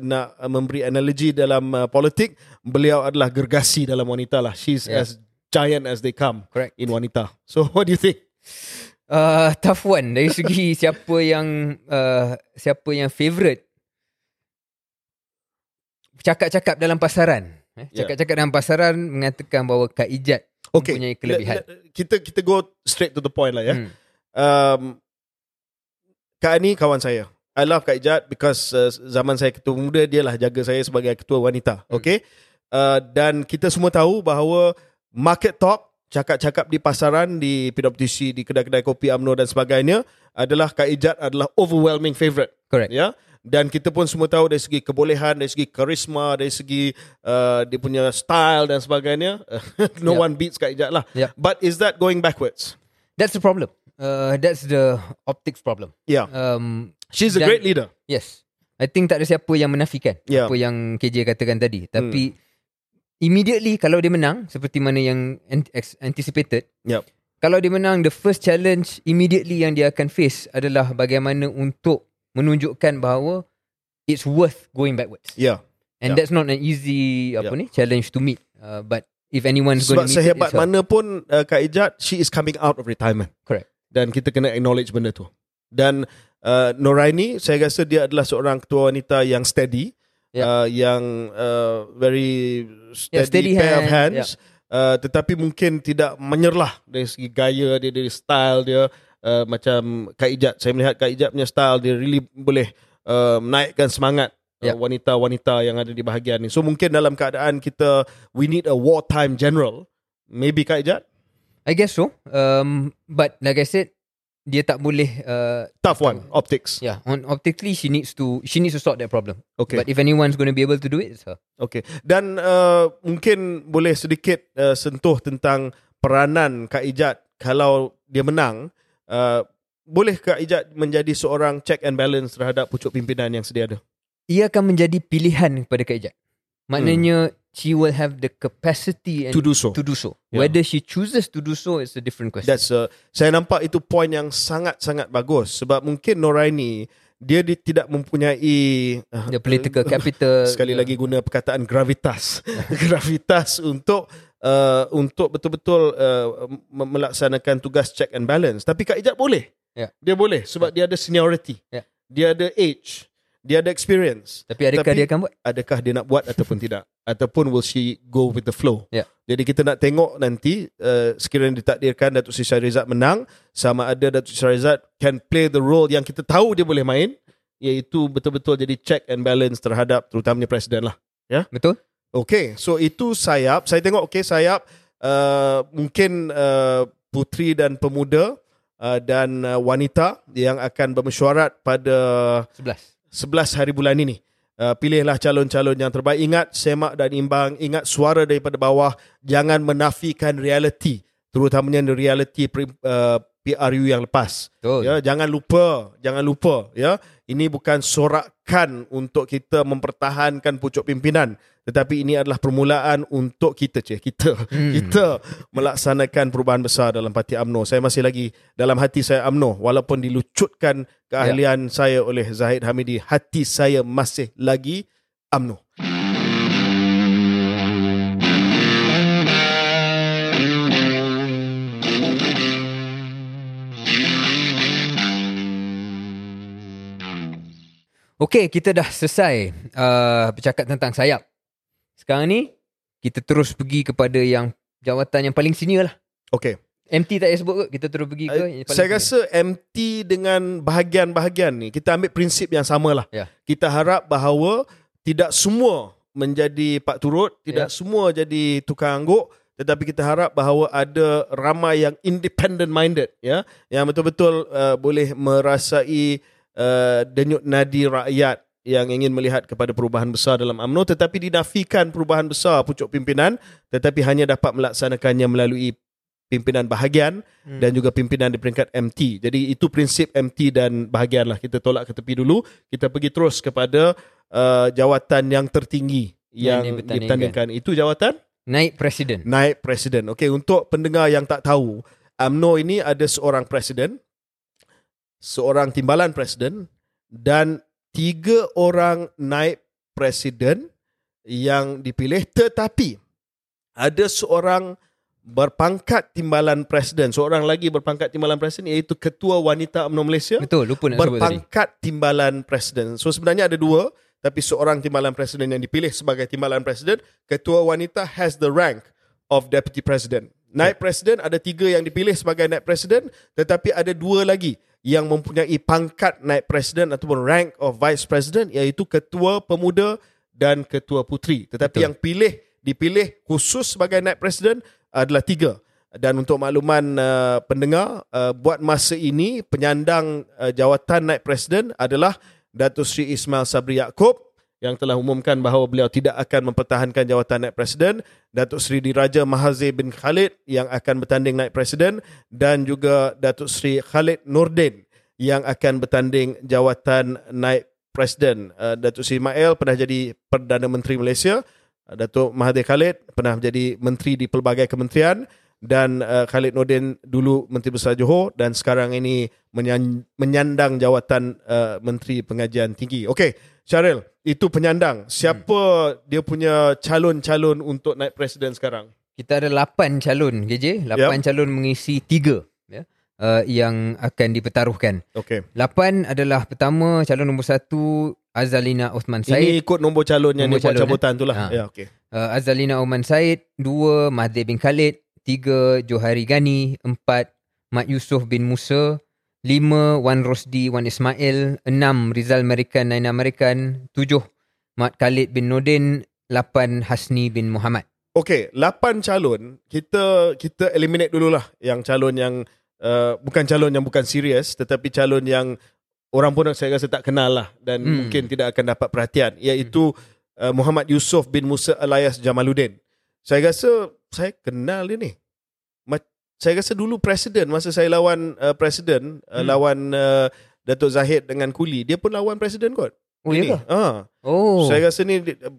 nak memberi analogi dalam uh, politik, beliau adalah gergasi dalam wanita lah. She's Yeah. as giant as they come Correct. in wanita. So what do you think? Uh, tough one dari segi siapa yang uh, siapa yang favourite. Cakap-cakap dalam pasaran. Eh, Ya. Cakap-cakap dalam pasaran mengatakan bahawa Kak Ijat Okay, mempunyai kelebihan. le- le- kita kita go straight to the point lah ya. Hmm. Um, Kak Ani kawan saya. I love Kak Ijat because uh, zaman saya ketua muda dia lah jaga saya sebagai ketua wanita. Hmm. Okay. Uh, dan kita semua tahu bahawa market talk cakap-cakap di pasaran di PWTC di kedai-kedai kopi UMNO dan sebagainya adalah Kak Ijat adalah overwhelming favourite Correct. ya dan kita pun semua tahu dari segi kebolehan dari segi karisma dari segi uh, dia punya style dan sebagainya no Yep. one beats Kak Ijat lah Yep. but is that going backwards That's the problem. Uh, that's the optics problem. yeah Um, she's a Dan- great leader yes. I think tak ada siapa yang menafikan Ya. apa yang KJ katakan tadi. Tapi immediately kalau dia menang seperti mana yang anticipated. Yep. Kalau dia menang the first challenge immediately yang dia akan face adalah bagaimana untuk menunjukkan bahawa it's worth going backwards. yeah And Yeah. that's not an easy apa Yeah. ni challenge to meet. Uh, but if anyone's going to meet sehebat it, mana pun uh, Kak Ijat She is coming out of retirement Correct. Dan kita kena acknowledge benda tu Dan uh, Noraini Saya rasa dia adalah seorang ketua wanita yang steady Yeah. uh, Yang uh, very steady, Yeah, steady pair of hand, hands uh, Tetapi mungkin tidak menyerlah Dari segi gaya dia, dari style dia uh, Macam Kak Ijat Saya melihat Kak Ijat punya style Dia really boleh uh, menaikkan semangat Yeah. uh, wanita-wanita yang ada di bahagian ni. So mungkin dalam keadaan kita we need a wartime general, maybe Kak Ijat, I guess so. Um, but like I said, dia tak boleh uh, tough one, optics. yeah, on optically she needs to she needs to solve that problem. Okay. But if anyone's going to be able to do it, it's her. Okay. Dan uh, mungkin boleh sedikit uh, sentuh tentang peranan Kak Ijat kalau dia menang, uh, boleh Kak Ijat menjadi seorang check and balance terhadap pucuk pimpinan yang sedia ada? Ia akan menjadi pilihan kepada Kak Ijat. Maknanya she will have the capacity and To do so. to do so. Yeah. Whether she chooses to do so is a different question. That's uh, saya nampak itu point yang sangat-sangat bagus sebab mungkin Noraini dia di, tidak mempunyai uh, the political capital. sekali lagi guna perkataan gravitas gravitas untuk uh, untuk betul-betul uh, me- melaksanakan tugas check and balance tapi Kak Ijat boleh Ya. dia boleh sebab dia ada seniority Ya. dia ada age dia ada experience Tapi adakah Tapi- dia akan buat? adakah dia nak buat ataupun tidak ataupun will she go with the flow Ya. jadi kita nak tengok nanti uh, sekiranya ditakdirkan Datuk Seri Syahrizat menang sama ada Datuk Seri Syahrizat can play the role yang kita tahu dia boleh main iaitu betul-betul jadi check and balance terhadap terutamanya presiden lah Betul? Okay, so itu sayap. Saya tengok okay sayap uh, mungkin uh, putri dan pemuda uh, dan uh, wanita yang akan bermesyuarat pada 11. 11 hari bulan ini. Uh, pilihlah calon-calon yang terbaik. Ingat semak dan imbang. Ingat suara daripada bawah. Jangan menafikan realiti. Terutamanya realiti uh, PRU yang lepas. Betul. Ya, jangan lupa, jangan lupa ya. Ini bukan sorakan untuk kita mempertahankan pucuk pimpinan, tetapi ini adalah permulaan untuk kita cik, kita Hmm. kita melaksanakan perubahan besar dalam parti AMNO. Saya masih lagi dalam hati saya AMNO walaupun dilucutkan keahlian saya oleh Zahid Hamidi, hati saya masih lagi AMNO. Okey, kita dah selesai uh, bercakap tentang sayap. Sekarang ni kita terus pergi kepada yang jawatan yang paling senior lah. Okey. MT tak payah sebut ke? Kita terus pergi ke? yang paling Saya senior? rasa MT dengan bahagian-bahagian ni kita ambil prinsip yang sama lah. Ya. Kita harap bahawa tidak semua menjadi pak turut, tidak Ya. semua jadi tukang angguk, tetapi kita harap bahawa ada ramai yang independent minded ya, yang betul-betul uh, boleh merasai uh, denyut nadi rakyat yang ingin melihat kepada perubahan besar dalam AMNO tetapi dinafikan perubahan besar pucuk pimpinan tetapi hanya dapat melaksanakannya melalui pimpinan bahagian Hmm. dan juga pimpinan di peringkat MT. Jadi itu prinsip MT dan bahagian lah. Kita tolak ke tepi dulu. Kita pergi terus kepada uh, jawatan yang tertinggi yang, Yang dipertandingkan. dipertandingkan. Itu jawatan Naik presiden. naib presiden. Okey, untuk pendengar yang tak tahu, AMNO ini ada seorang presiden, seorang timbalan presiden dan tiga orang naib presiden yang dipilih tetapi ada seorang berpangkat timbalan presiden, seorang lagi berpangkat timbalan presiden iaitu ketua wanita UMNO Malaysia Betul, lupa nak sebut tadi. berpangkat timbalan presiden. So sebenarnya ada dua, tapi seorang timbalan presiden yang dipilih sebagai timbalan presiden, ketua wanita has the rank of deputy president. Naib presiden ada tiga yang dipilih sebagai naib presiden, tetapi ada dua lagi yang mempunyai pangkat naib presiden ataupun rank of vice president iaitu ketua pemuda dan ketua puteri. Tetapi Betul. yang pilih dipilih khusus sebagai naib presiden adalah tiga. Dan untuk makluman uh, pendengar, uh, buat masa ini penyandang uh, jawatan naib presiden adalah Datuk Sri Ismail Sabri Yaakob yang telah umumkan bahawa beliau tidak akan mempertahankan jawatan naib presiden, Datuk Sri Diraja Mahathir bin Khalid yang akan bertanding naib presiden. Dan juga Datuk Sri Khalid Nordin yang akan bertanding jawatan naib presiden. Uh, Datuk Sri Ismail pernah jadi Perdana Menteri Malaysia, uh, Datuk Mahathir Khalid pernah menjadi menteri di pelbagai kementerian dan uh, Khalid Nordin dulu Menteri Besar Johor dan sekarang ini menyan- menyandang jawatan uh, Menteri Pengajian Tinggi. Okey, Syaril, itu penyandang. Siapa dia punya calon-calon untuk naik presiden sekarang? Kita ada 8 calon, GJ. 8 Yap. calon mengisi 3 ya, uh, yang akan dipertaruhkan. Okey. 8 adalah pertama calon nombor 1 Azalina Osman Said. Ini ikut nombor calon yang Nombor dia buat calon, cabutan tu lah. Ha. Ya, okey. uh, Azalina Oman Said, 2 Mahathir bin Khalid, 3 Johari Gani, 4 Mat Yusof bin Musa, 5 Wan Rosdi Wan Ismail, 6 Rizal American Naina American, 7 Mat Khalid bin Nordin, 8 Hasni bin Muhammad. Okey, 8 calon, kita kita eliminate dululah yang calon yang uh, bukan calon yang bukan serius tetapi calon yang orang pun saya rasa tak kenal lah dan Hmm. mungkin tidak akan dapat perhatian iaitu uh, Muhammad Yusof bin Musa alias Jamaluddin. Saya rasa saya kenal dia ni. Ma- Saya rasa dulu presiden masa saya lawan uh, presiden uh, Hmm. lawan uh, Datuk Zahid dengan Kuli, dia pun lawan presiden kot. Oh, ya ke? Ah. Oh. Saya rasa ni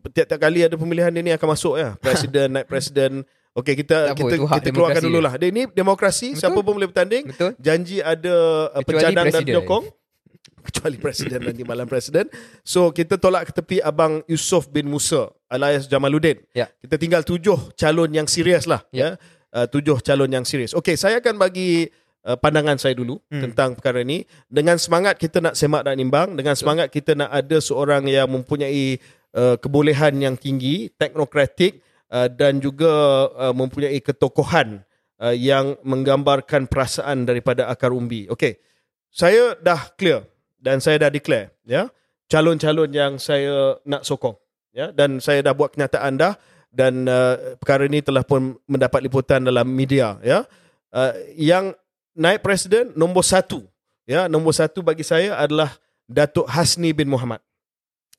tiap-tiap kali ada pemilihan dia ni akan masuk ya. Presiden, naik presiden. Okey kita Tak apa, kita hak kita keluarkan dululah. Dia ni demokrasi, Betul. siapa pun boleh bertanding. Betul? Janji ada uh, pencadang dan penyokong. Kecuali presiden dan timbalan presiden. So kita tolak ke tepi abang Yusof bin Musa alias Jamaluddin. Ya. Kita tinggal tujuh calon yang serius lah Ya. ya. Uh, tujuh calon yang serius. Okey, saya akan bagi uh, pandangan saya dulu Hmm. hmm. tentang perkara ini dengan semangat kita nak semak dan imbang, dengan semangat kita nak ada seorang yang mempunyai uh, kebolehan yang tinggi, teknokratik uh, dan juga uh, mempunyai ketokohan uh, yang menggambarkan perasaan daripada akar umbi. Okey. Saya dah clear dan saya dah declare ya calon-calon yang saya nak sokong ya dan saya dah buat kenyataan dah dan uh, perkara ini telah pun mendapat liputan dalam media ya. Uh, yang naik presiden nombor satu ya. Nombor satu bagi saya adalah Datuk Hasni bin Muhammad.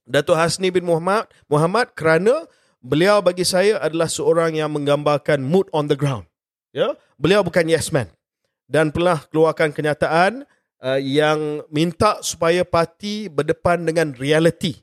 Datuk Hasni bin Muhammad Muhammad kerana beliau bagi saya adalah seorang yang menggambarkan mood on the ground ya. Beliau bukan yes man dan pernah keluarkan kenyataan uh, yang minta supaya parti berdepan dengan reality.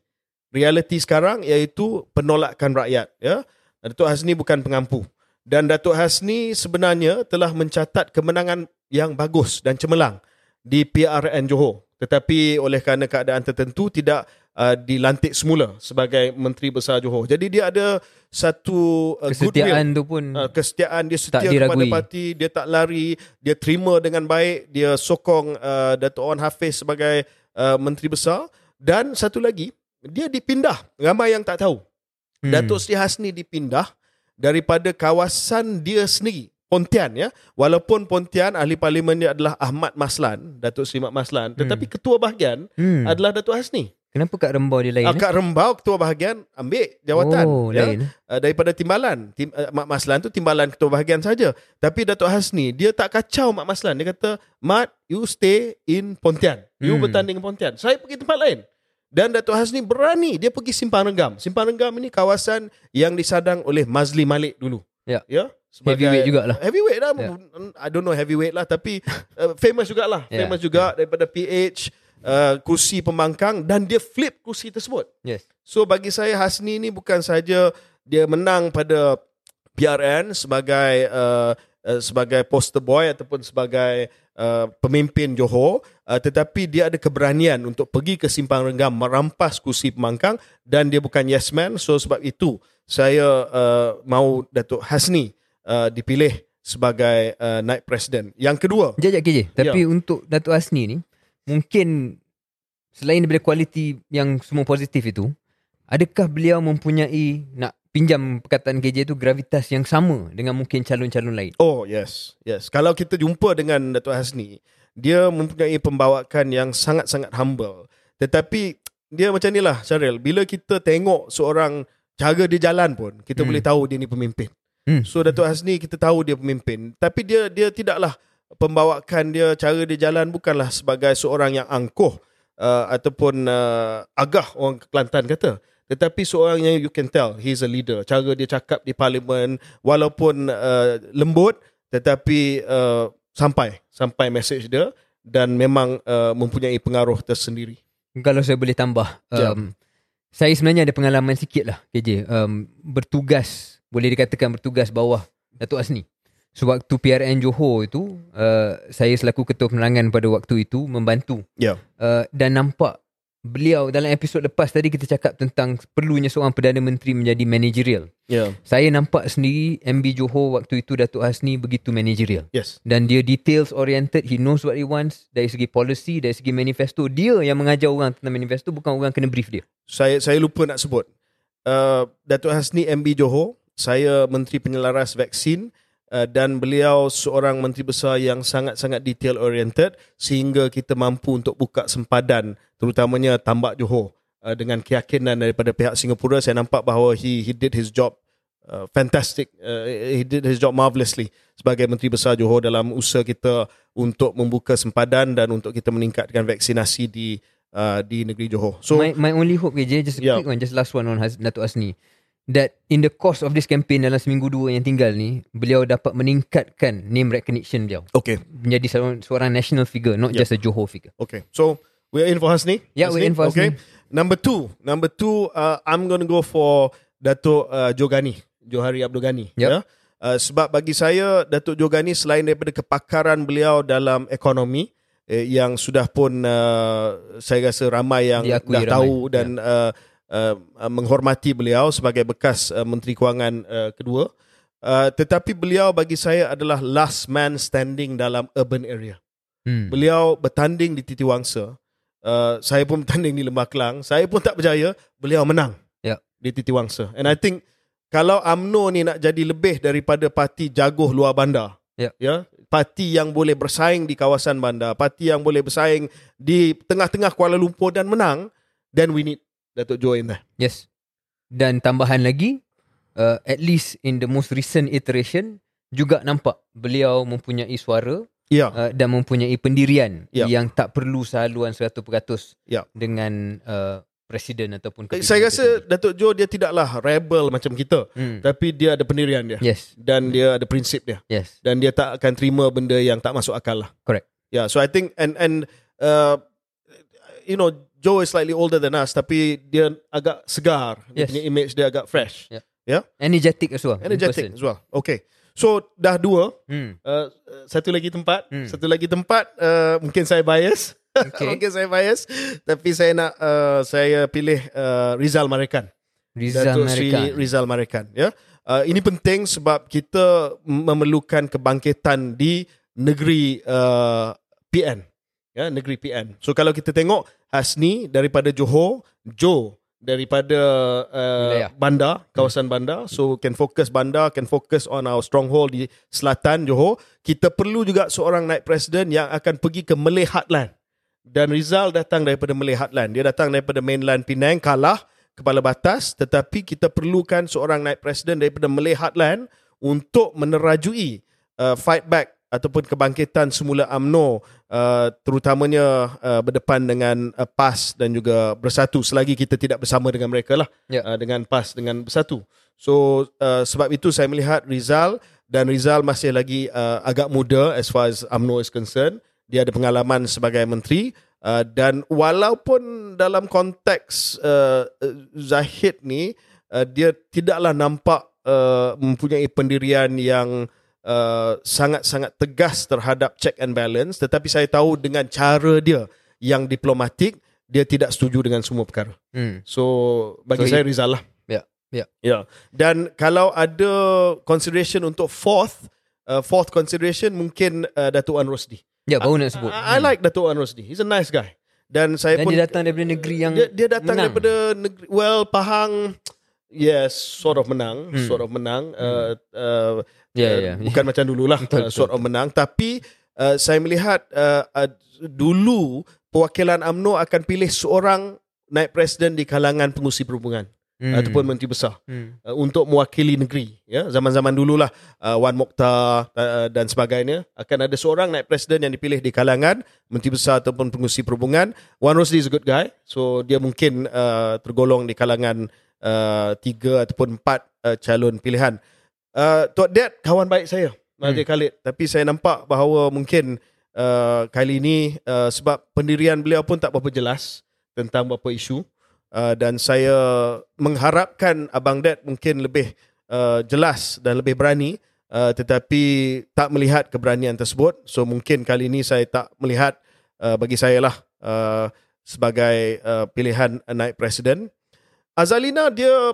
Reality sekarang iaitu penolakan rakyat. Ya, Datuk Hasni bukan pengampu. Dan Datuk Hasni sebenarnya telah mencatat kemenangan yang bagus dan cemerlang di PRN Johor. Tetapi oleh kerana keadaan tertentu tidak uh, dilantik semula sebagai Menteri Besar Johor. Jadi dia ada satu uh, Kesetiaan goodwill. tu pun Uh, kesetiaan dia setia kepada parti, dia tak lari, dia terima dengan baik, dia sokong uh, Datuk Wan Hafiz sebagai uh, Menteri Besar dan satu lagi dia dipindah. Ramai yang tak tahu. hmm. Datuk Seri Hasni dipindah daripada kawasan dia sendiri. Pontian ya. Walaupun Pontian ahli parlimen dia adalah Ahmad Maslan, Datuk Seri Mat Maslan, tetapi ketua bahagian hmm. adalah Datuk Hasni. Kenapa kat Rembau dia lain? eh? Akak Rembau ketua bahagian ambil jawatan oh, ya lain. uh, daripada timbalan. Tim, uh, Mat Maslan tu timbalan ketua bahagian saja. Tapi Datuk Hasni dia tak kacau Mat Maslan. Dia kata, "Mat, you stay in Pontian. You Hmm. bertanding Pontian. Saya pergi tempat lain." Dan Datuk Hasni berani dia pergi Simpang Renggam. Simpang Renggam ini kawasan yang disadang oleh Mazli Malik dulu. Ya. Ya. Heavyweight jugalah. Heavyweight lah. Ya. I don't know heavyweight lah tapi uh, famous jugalah. Ya. Famous juga daripada PH uh, kursi pembangkang dan dia flip kursi tersebut. Yes. So bagi saya Hasni ni bukan saja dia menang pada PRN sebagai uh, uh, sebagai poster boy ataupun sebagai uh, pemimpin Johor uh, tetapi dia ada keberanian untuk pergi ke Simpang Renggam merampas kursi pembangkang dan dia bukan yes man so sebab itu saya uh, mau Datuk Hasni uh, dipilih sebagai uh, naib presiden. Yang kedua, sekejap KJ. Tapi Ya. untuk Datuk Hasni ni, mungkin selain daripada kualiti yang semua positif itu, adakah beliau mempunyai, nak pinjam perkataan KJ tu, gravitas yang sama dengan mungkin calon-calon lain? Oh yes, yes. Kalau kita jumpa dengan Datuk Hasni, dia mempunyai pembawaan yang sangat-sangat humble. Tetapi dia macam ni lah Syaril. Bila kita tengok seorang cara dia jalan pun, kita Hmm. boleh tahu dia ni pemimpin. Hmm. So Datuk Hasni kita tahu dia pemimpin. Tapi dia dia tidaklah pembawaan dia, cara dia jalan bukanlah sebagai seorang yang angkuh uh, ataupun uh, agah orang Kelantan kata. Tetapi seorang yang you can tell he's a leader. Cara dia cakap di parlimen walaupun uh, lembut tetapi uh, sampai sampai message dia dan memang uh, mempunyai pengaruh tersendiri. Kalau saya boleh tambah, um, saya sebenarnya ada pengalaman sikit lah KJ. Um, bertugas, boleh dikatakan bertugas bawah Datuk Hasni. Sewaktu PRN Johor itu, uh, saya selaku ketua penerangan pada waktu itu membantu Ya. uh, dan nampak beliau dalam episod lepas tadi kita cakap tentang perlunya seorang Perdana Menteri menjadi managerial. Ya. Saya nampak sendiri MB Johor waktu itu Datuk Hasni begitu managerial. Yes. Dan dia details oriented, he knows what he wants dari segi policy, dari segi manifesto. Dia yang mengajar orang tentang manifesto, bukan orang kena brief dia. Saya saya lupa nak sebut. Uh, Datuk Hasni MB Johor, saya Menteri Penyelaras Vaksin uh, dan beliau seorang menteri besar yang sangat-sangat detail oriented sehingga kita mampu untuk buka sempadan terutamanya tambak Johor uh, dengan keyakinan daripada pihak Singapura saya nampak bahawa he he did his job uh, fantastic uh, he did his job marvelously sebagai menteri besar Johor dalam usaha kita untuk membuka sempadan dan untuk kita meningkatkan vaksinasi di uh, di negeri Johor. So, my, my only hope KJ, just Yeah. quick one, just last one on Has, Datuk Hasni. That in the course of this campaign dalam seminggu dua yang tinggal ni, beliau dapat meningkatkan name recognition beliau. okay. Menjadi seorang, seorang national figure, not Yeah. just a Johor figure. Okay, so we're in for Hasni. Yeah, we're in for Okay, Hasni. number two, number two, uh, I'm going to go for Datuk uh, Jogani, Johari Abdul Ghani. Yep. Ya. Uh, sebab bagi saya Datuk Jogani selain daripada kepakaran beliau dalam ekonomi eh, yang sudah pun uh, saya rasa ramai yang Diakui dah ramai. tahu dan uh, uh, uh, menghormati beliau sebagai bekas uh, Menteri Kewangan uh, kedua. Uh, tetapi beliau bagi saya adalah last man standing dalam urban area. Hmm. Beliau bertanding di Titi Wangsa. Uh, saya pun bertanding di Lembah Kelang. Saya pun tak percaya beliau menang Ya. di Titi Wangsa. And I think kalau AMNO ni nak jadi lebih daripada parti jaguh luar bandar. Ya. Ya, parti yang boleh bersaing di kawasan bandar, parti yang boleh bersaing di tengah-tengah Kuala Lumpur dan menang, then we need Datuk Joe in there. Yes. Dan tambahan lagi, uh, at least in the most recent iteration, juga nampak beliau mempunyai suara Ya. uh, dan mempunyai pendirian Ya. yang tak perlu sehaluan 100% Ya. dengan uh, presiden ataupun Eh, Saya kepimpinan rasa tertinggi. Datuk Joe dia tidaklah rebel macam kita. hmm. Tapi dia ada pendirian dia. yes Dan dia ada prinsip dia. yes Dan dia tak akan terima benda yang tak masuk akal lah. Correct. Yeah, so I think and and uh, you know Joe is slightly older than us tapi dia agak segar. Dia Yes. punya image dia agak fresh. energetic as well Energetic as well. Okay. So dah dua. hmm. Uh, satu lagi tempat. Hmm. Satu lagi tempat. Uh, mungkin saya bias. Okay. mungkin saya bias. Tapi saya nak uh, saya pilih uh, Rizal Marikan. Rizal Datuk Sri Marikan Rizal Marikan. Ya. Uh, ini penting sebab kita memerlukan kebangkitan di negeri uh, PN. Ya, negeri PN. So kalau kita tengok Hasni daripada Johor, Joe daripada Wilayah. uh, bandar, kawasan bandar. So can focus bandar, can focus on our stronghold di selatan Johor. Kita perlu juga seorang naik presiden yang akan pergi ke Malay Heartland. Dan Rizal datang daripada Malay Heartland. Dia datang daripada mainland Penang, kalah kepala batas. Tetapi kita perlukan seorang naik presiden daripada Malay Heartland untuk menerajui uh, fight back ataupun kebangkitan semula AMNO uh, terutamanya uh, berdepan dengan uh, PAS dan juga Bersatu selagi kita tidak bersama dengan mereka lah Ya. uh, dengan PAS dengan Bersatu. So uh, sebab itu saya melihat Rizal dan Rizal masih lagi uh, agak muda as far as AMNO is concerned. Dia ada pengalaman sebagai menteri uh, dan walaupun dalam konteks uh, uh, Zahid ni uh, dia tidaklah nampak uh, mempunyai pendirian yang uh, sangat-sangat tegas terhadap check and balance tetapi saya tahu dengan cara dia yang diplomatik dia tidak setuju dengan semua perkara. hmm. So bagi So, saya Rizal lah. Ya, ya. Ya. Dan kalau ada consideration untuk fourth uh, fourth consideration mungkin uh, Datuk An Rosdi. Ya, baru nak sebut. I, I like Datuk An Rosdi. He's a nice guy. Dan saya Dan pun dia datang daripada negeri yang dia, dia datang menang. daripada negeri well Pahang yes sort of menang Hmm. sort of menang uh, uh, Ya, uh, ya. bukan macam dululah Betul, uh, sort of menang tapi uh, saya melihat uh, uh, dulu perwakilan AMNO akan pilih seorang naib presiden di kalangan pengusi perhubungan Hmm. ataupun menteri besar hmm. uh, untuk mewakili negeri ya zaman-zaman dululah uh, Wan Mokhtar uh, dan sebagainya akan ada seorang naib presiden yang dipilih di kalangan menteri besar ataupun pengusi perhubungan Wan Rosli is a good guy so dia mungkin uh, tergolong di kalangan uh, tiga ataupun empat uh, calon pilihan. Uh, Tok Dad kawan baik saya Mahathir Hmm. Khalid. Tapi saya nampak bahawa mungkin uh, kali ini uh, sebab pendirian beliau pun tak berapa jelas tentang beberapa isu uh, dan saya mengharapkan Abang Dad mungkin lebih uh, jelas dan lebih berani uh, tetapi tak melihat keberanian tersebut. So mungkin kali ini saya tak melihat uh, bagi saya lah uh, sebagai uh, pilihan naik presiden Azalina dia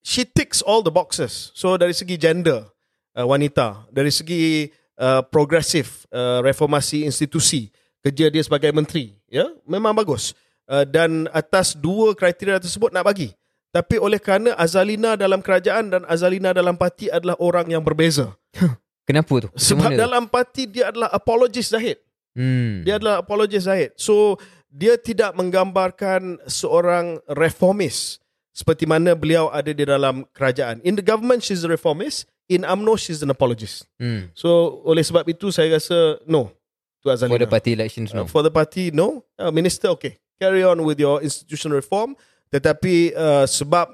she ticks all the boxes. So dari segi gender uh, wanita dari segi uh, progresif uh, reformasi institusi kerja dia sebagai menteri ya memang bagus. Uh, dan atas dua kriteria tersebut nak bagi. Tapi oleh kerana Azalina dalam kerajaan dan Azalina dalam parti adalah orang yang berbeza. Kenapa tu? Sebab mana dalam parti dia adalah apologist Zahid. Hmm. dia adalah apologist Zahid. So dia tidak menggambarkan seorang reformis seperti mana beliau ada di dalam kerajaan in the government she's a reformist in UMNO she's an apologist hmm. So oleh sebab itu saya rasa no to For Azalina. the party elections Uh, no. for the party no. Uh, minister okay. Carry on with your institutional reform tetapi uh, sebab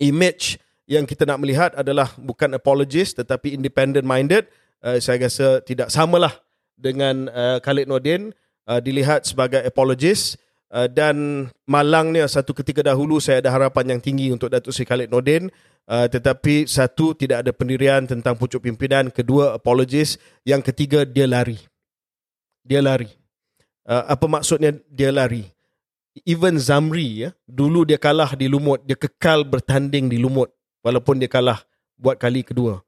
image yang kita nak melihat adalah bukan apologist tetapi independent minded uh, saya rasa tidak samalah dengan uh, Khalid Nordin uh, dilihat sebagai apologist uh, dan malangnya satu ketika dahulu saya ada harapan yang tinggi untuk Datuk Seri Khalid Nordin uh, tetapi satu tidak ada pendirian tentang pucuk pimpinan kedua apologist yang ketiga dia lari. Dia lari. Uh, apa maksudnya dia lari? Even Zamri ya dulu dia kalah di Lumut dia kekal bertanding di Lumut walaupun dia kalah buat kali kedua.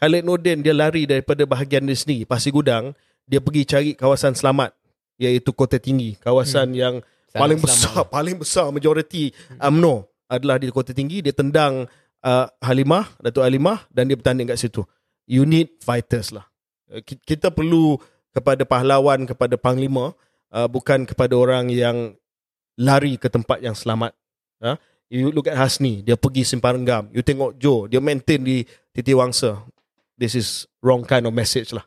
Khalid Nordin dia lari daripada bahagian dia sendiri Pasir Gudang dia pergi cari kawasan selamat iaitu Kota Tinggi. Kawasan hmm. yang Sangat paling selamat besar lah. paling besar majoriti UMNO adalah di Kota Tinggi. Dia tendang uh, Halimah Datuk Halimah dan dia bertanding kat situ. You need fighters lah. Uh, ki- kita perlu kepada pahlawan kepada panglima uh, bukan kepada orang yang lari ke tempat yang selamat. Ha? you look at Hasni dia pergi Simpang Renggam you tengok Joe dia maintain di Titi Wangsa this is wrong kind of message lah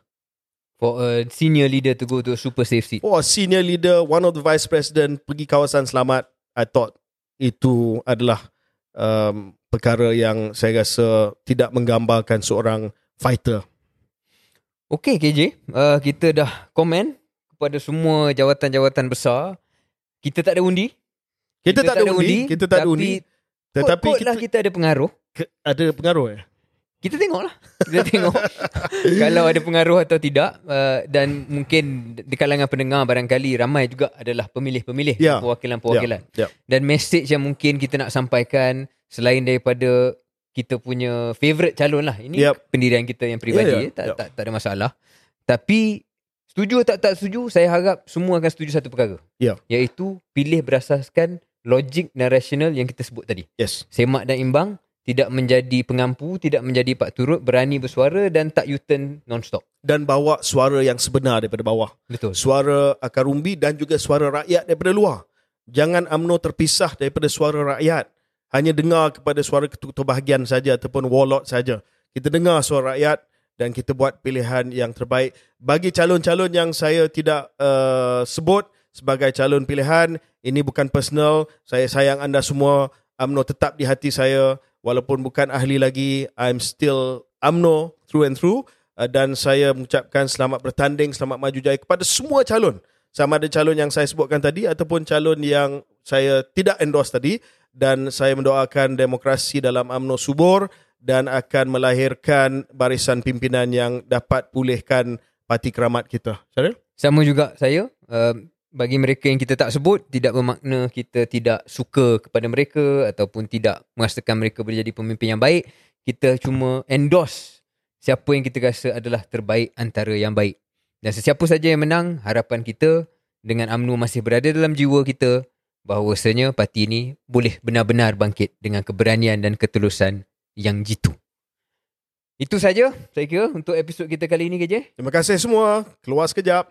For a senior leader to go to a super safe seat. oh a senior leader one of the vice president pergi kawasan selamat I thought itu adalah um, perkara yang saya rasa tidak menggambarkan seorang fighter. Okey KJ, uh, kita dah komen kepada semua jawatan-jawatan besar. Kita tak ada undi. Kita, tak, ada undi, kita tak ada undi. Tetapi Kot-kot kita lah kita ada pengaruh. ke- ada pengaruh ya. Kita tengok lah. Kita tengok. Kalau ada pengaruh atau tidak. Uh, dan mungkin di kalangan pendengar barangkali ramai juga adalah pemilih-pemilih. Ya. Perwakilan-perwakilan. Ya. Dan message yang mungkin kita nak sampaikan selain daripada kita punya favourite calon lah. Ini Yep. pendirian kita yang peribadi. Ya. eh. Tak, Ya. tak, tak ada masalah. Tapi setuju atau tak setuju, saya harap semua akan setuju satu perkara. Ya. Iaitu pilih berasaskan logik dan rasional yang kita sebut tadi. Yes. Semak dan imbang, tidak menjadi pengampu, tidak menjadi pak turut, berani bersuara dan tak U-turn non-stop. Dan bawa suara yang sebenar daripada bawah. Betul. Suara akar umbi dan juga suara rakyat daripada luar. Jangan AMNO terpisah daripada suara rakyat. Hanya dengar kepada suara ketua-ketua bahagian saja ataupun warlord saja. Kita dengar suara rakyat dan kita buat pilihan yang terbaik. Bagi calon-calon yang saya tidak uh, sebut sebagai calon pilihan, ini bukan personal. Saya sayang anda semua. AMNO tetap di hati saya. Walaupun bukan ahli lagi, I'm still AMNO through and through. Uh, dan saya mengucapkan selamat bertanding, selamat maju jaya kepada semua calon. Sama ada calon yang saya sebutkan tadi ataupun calon yang saya tidak endorse tadi. Dan saya mendoakan demokrasi dalam AMNO subur dan akan melahirkan barisan pimpinan yang dapat pulihkan parti keramat kita. Syaril? Sama juga saya, uh, bagi mereka yang kita tak sebut, tidak bermakna kita tidak suka kepada mereka ataupun tidak merasakan mereka boleh jadi pemimpin yang baik. Kita cuma endorse siapa yang kita rasa adalah terbaik antara yang baik. Dan sesiapa saja yang menang, harapan kita dengan UMNO masih berada dalam jiwa kita bahawasanya parti ini boleh benar-benar bangkit dengan keberanian dan ketulusan yang jitu. Itu saja saya kira untuk episod kita kali ini KJ. Terima kasih semua. Keluar sekejap.